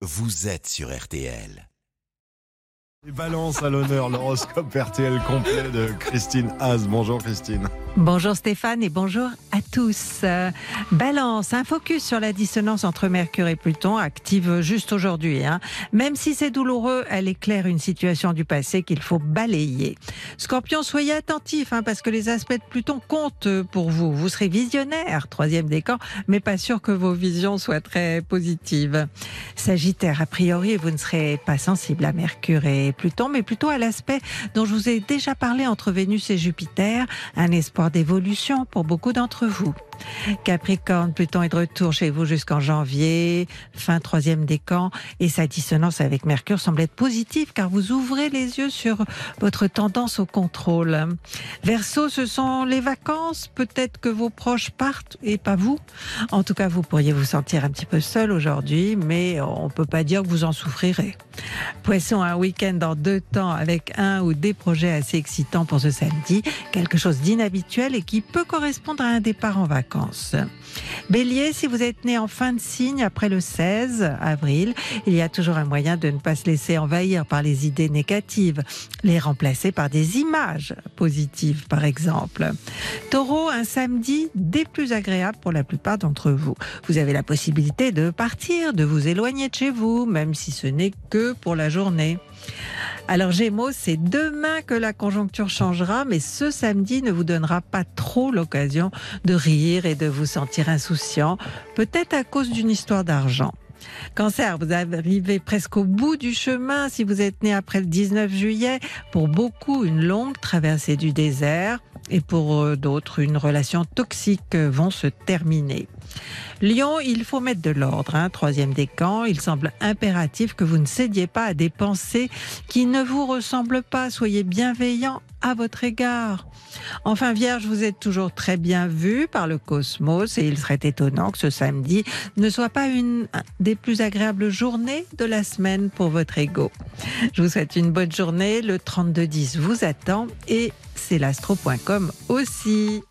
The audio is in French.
vous êtes sur RTL. Et balance à l'honneur l'horoscope RTL complet de Christine Haas. Bonjour Christine. Bonjour Stéphane et bonjour à tous. Balance, un focus sur la dissonance entre Mercure et Pluton active juste aujourd'hui. hein. Même si c'est douloureux, elle éclaire une situation du passé qu'il faut balayer. Scorpion, soyez attentif hein, parce que les aspects de Pluton comptent pour vous. Vous serez visionnaire, troisième décan, mais pas sûr que vos visions soient très positives. Sagittaire, a priori, vous ne serez pas sensible à Mercure et Pluton, mais plutôt à l'aspect dont je vous ai déjà parlé entre Vénus et Jupiter, un espoir d'évolution pour beaucoup d'entre vous. Capricorne, Pluton est de retour chez vous jusqu'en janvier, fin troisième décan, et sa dissonance avec Mercure semble être positive car vous ouvrez les yeux sur votre tendance au contrôle. Verseau, ce sont les vacances, peut-être que vos proches partent et pas vous. En tout cas, vous pourriez vous sentir un petit peu seul aujourd'hui, mais on ne peut pas dire que vous en souffrirez. Poisson, un week-end en deux temps avec un ou des projets assez excitants pour ce samedi, quelque chose d'inhabituel et qui peut correspondre à un départ en vacances. Bélier, si vous êtes né en fin de signe après le 16 avril, il y a toujours un moyen de ne pas se laisser envahir par les idées négatives, les remplacer par des images positives par exemple. Taureau, un samedi des plus agréables pour la plupart d'entre vous. Vous avez la possibilité de partir, de vous éloigner de chez vous, même si ce n'est que pour la journée. Alors Gémeaux, c'est demain que la conjoncture changera, mais ce samedi ne vous donnera pas trop l'occasion de rire et de vous sentir insouciant, peut-être à cause d'une histoire d'argent. Cancer, vous arrivez presque au bout du chemin si vous êtes né après le 19 juillet. Pour beaucoup, une longue traversée du désert et pour euh, d'autres, une relation toxique vont se terminer. Lion, il faut mettre de l'ordre. Hein. Troisième décan, il semble impératif que vous ne cédiez pas à des pensées qui ne vous ressemblent pas. Soyez bienveillant à votre égard. Enfin, Vierge, vous êtes toujours très bien vu par le cosmos et il serait étonnant que ce samedi ne soit pas une des plus agréables journées de la semaine pour votre ego. Je vous souhaite une bonne journée. Le 3210 vous attend et c'est l'astro.com aussi.